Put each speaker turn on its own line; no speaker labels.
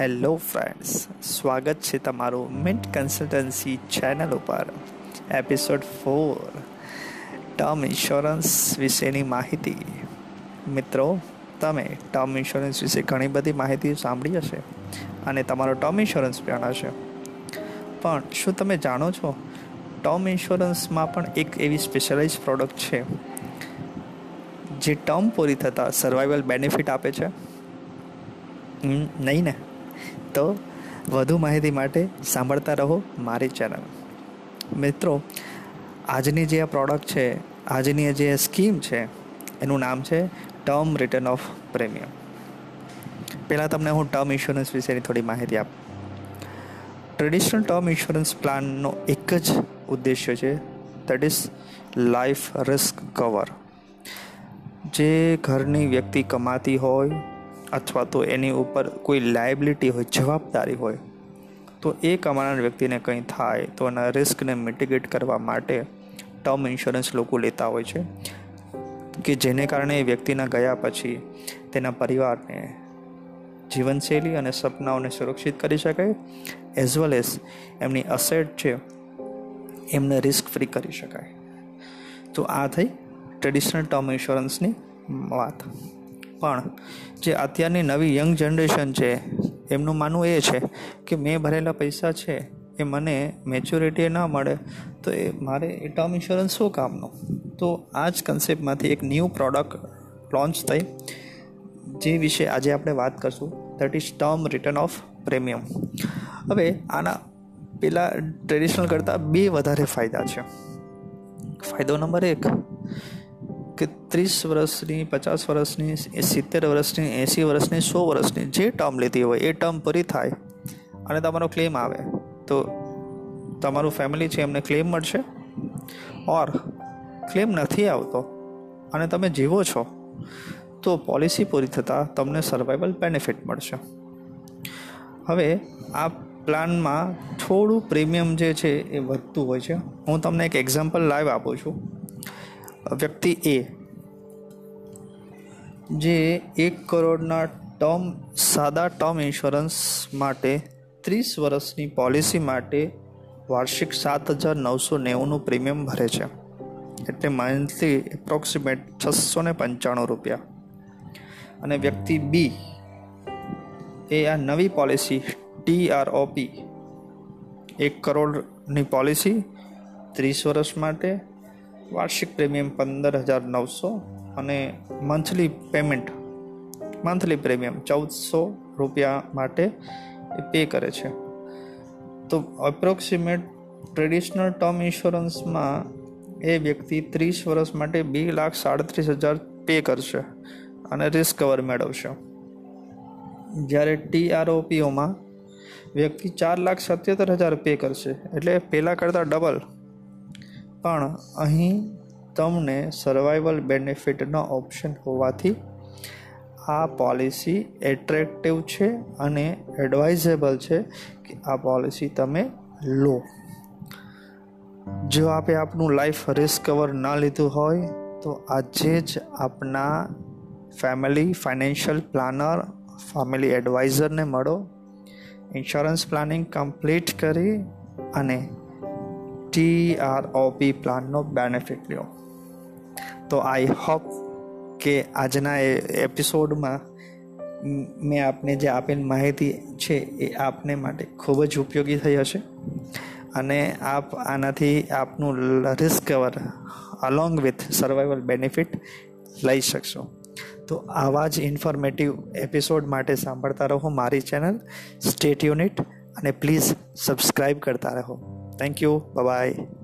Hello friends સ્વાગત છે તમારું મિન્ટ કન્સલ્ટન્સી ચેનલ ઉપર એપિસોડ ફોર ટર્મ ઇન્સ્યોરન્સ વિશેની માહિતી. મિત્રો, તમે ટર્મ ઇન્સ્યોરન્સ વિશે ઘણી બધી માહિતી સાંભળી હશે અને તમારો ટર્મ ઇન્સ્યોરન્સ પણ હશે. પણ શું તમે જાણો છો ટર્મ ઇન્સ્યોરન્સમાં પણ એક એવી સ્પેશિયલાઇઝ પ્રોડક્ટ છે? જે ટર્મ પૂરી થતાં સર્વાઈવલ બેનિફિટ આપે છે? નહીં ને. તો વધુ માહિતી માટે સાંભળતા રહો મારી ચેનલ મિત્રો, આજની જે આ પ્રોડક્ટ છે, આજની જે સ્કીમ છે, એનું નામ છે ટર્મ રિટર્ન ઓફ પ્રીમિયમ પહેલાં તમને હું ટર્મ ઇન્સ્યોરન્સ વિશેની થોડી માહિતી આપ. ટ્રેડિશનલ ટર્મ ઇન્સ્યોરન્સ પ્લાનનો એક જ ઉદ્દેશ્ય છે that is life risk cover જે ઘરની વ્યક્તિ કમાતી હોય અથવા તો એની ઉપર કોઈ લાયબિલિટી હોય, જવાબદારી હોય, તો એ કમાનાર વ્યક્તિને કંઈ થાય તો એના રિસ્કને મિટિગેટ કરવા માટે ટર્મ ઇન્સ્યોરન્સ લોકો લેતા હોય છે. કે જેને કારણે એ વ્યક્તિના ગયા પછી તેના પરિવારને જીવનશૈલી અને સપનાઓને સુરક્ષિત કરી શકાય એઝ વેલ એઝ એમની અસેટ છે એમને રિસ્ક ફ્રી કરી શકાય. તો આ થઈ ટ્રેડિશનલ ટર્મ ઇન્સ્યોરન્સની વાત. પણ જે અત્યારની નવી યંગ જનરેશન છે, એમનું માનવું એ છે કે મેં ભરેલા પૈસા છે, એ મને મેચ્યોરિટી ન મળે, તો એ મારે એ ટર્મ ઇન્સ્યોરન્સ શું કામનો? તો આ જ કન્સેપ્ટમાંથી એક ન્યૂ પ્રોડક્ટ લોન્ચ થઈ, જે વિશે આજે આપણે વાત કરશું. That is term return of premium હવે આના પેલા ટ્રેડિશનલ કરતાં બે વધારે ફાયદા છે. ફાયદો નંબર એક કે ત્રીસ વર્ષની, પચાસ વર્ષની સિત્તેર વર્ષની, એંસી વર્ષની, સો વર્ષની, જે ટર્મ લીધી હોય, એ ટર્મ પૂરી થાય. અને તમારો ક્લેમ આવે. તો તમારું ફેમિલી છે, એમને ક્લેમ મળશે. ઓર ક્લેમ નથી આવતો. અને તમે જીવો છો. તો પોલિસી પૂરી થતાં તમને સર્વાઈવલ બેનિફિટ મળશે. હવે આ પ્લાનમાં થોડું પ્રીમિયમ જે છે, એ વધતું હોય છે. હું તમને એક એક્ઝામ્પલ લાઈવ આપું છું. વ્યક્તિ એ, જે એક કરોડના ટર્મ, સાદા ટર્મ ઇન્સ્યોરન્સ માટે ત્રીસ વર્ષની પોલિસી માટે વાર્ષિક સાત હજાર નવસો નેવુંનું પ્રીમિયમ ભરે છે. એટલે મંથલી એપ્રોક્સિમેટ છસો ને પંચાણું રૂપિયા. અને વ્યક્તિ બી એ આ નવી પોલિસી ટી આર ઓપી એક કરોડની પોલિસી ત્રીસ વર્ષ માટે વાર્ષિક પ્રીમિયમ પંદર હજાર નવસો અને મંથલી પેમેન્ટ, મંથલી પ્રીમિયમ ચૌદસો રૂપિયા માટે એ પે કરે છે. તો એપ્રોક્સિમેટ ટ્રેડિશનલ ટર્મ ઇન્સ્યોરન્સમાં એ વ્યક્તિ ત્રીસ વર્ષ માટે બે લાખ સાડત્રીસ હજાર પે કરશે અને રિસ્ક કવર મેળવશે. જ્યારે ટીઆરઓપીઓમાં વ્યક્તિ ચાર લાખ સત્યોતેર હજાર પે કરશે, એટલે પહેલાં કરતાં ડબલ પણ અહીં તમને સર્વાઈવલ બેનિફિટનો ઓપ્શન હોવાથી આ પોલિસી એટ્રેક્ટિવ છે અને એડવાઇઝેબલ છે કે આ પોલિસી તમે લો. જો આપે આપનું લાઈફ રિસ્ક કવર ના લીધું હોય, તો આજે જ આપના ફેમિલી ફાઇનાન્શિયલ પ્લાનર ફેમિલી એડવાઇઝરને મળો. ઇન્સ્યોરન્સ પ્લાનિંગ કમ્પ્લીટ કરી અને ટીઆરઓપી પ્લાનનો બેનિફિટ લ્યો. તો આઈ હોપ કે આજના એપિસોડમાં મેં આપને જે આપેલ માહિતી છે એ આપને માટે ખૂબ જ ઉપયોગી થઈ હશે. અને આપ આનાથી આપનું risk cover along with survival benefit લઈ શકશો. તો આવા જ ઇન્ફોર્મેટિવ એપિસોડ માટે સાંભળતા રહો મારી ચેનલ સ્ટેટ યુનિટ અને પ્લીઝ સબસ્ક્રાઈબ કરતા રહો. Thank you. Bye bye.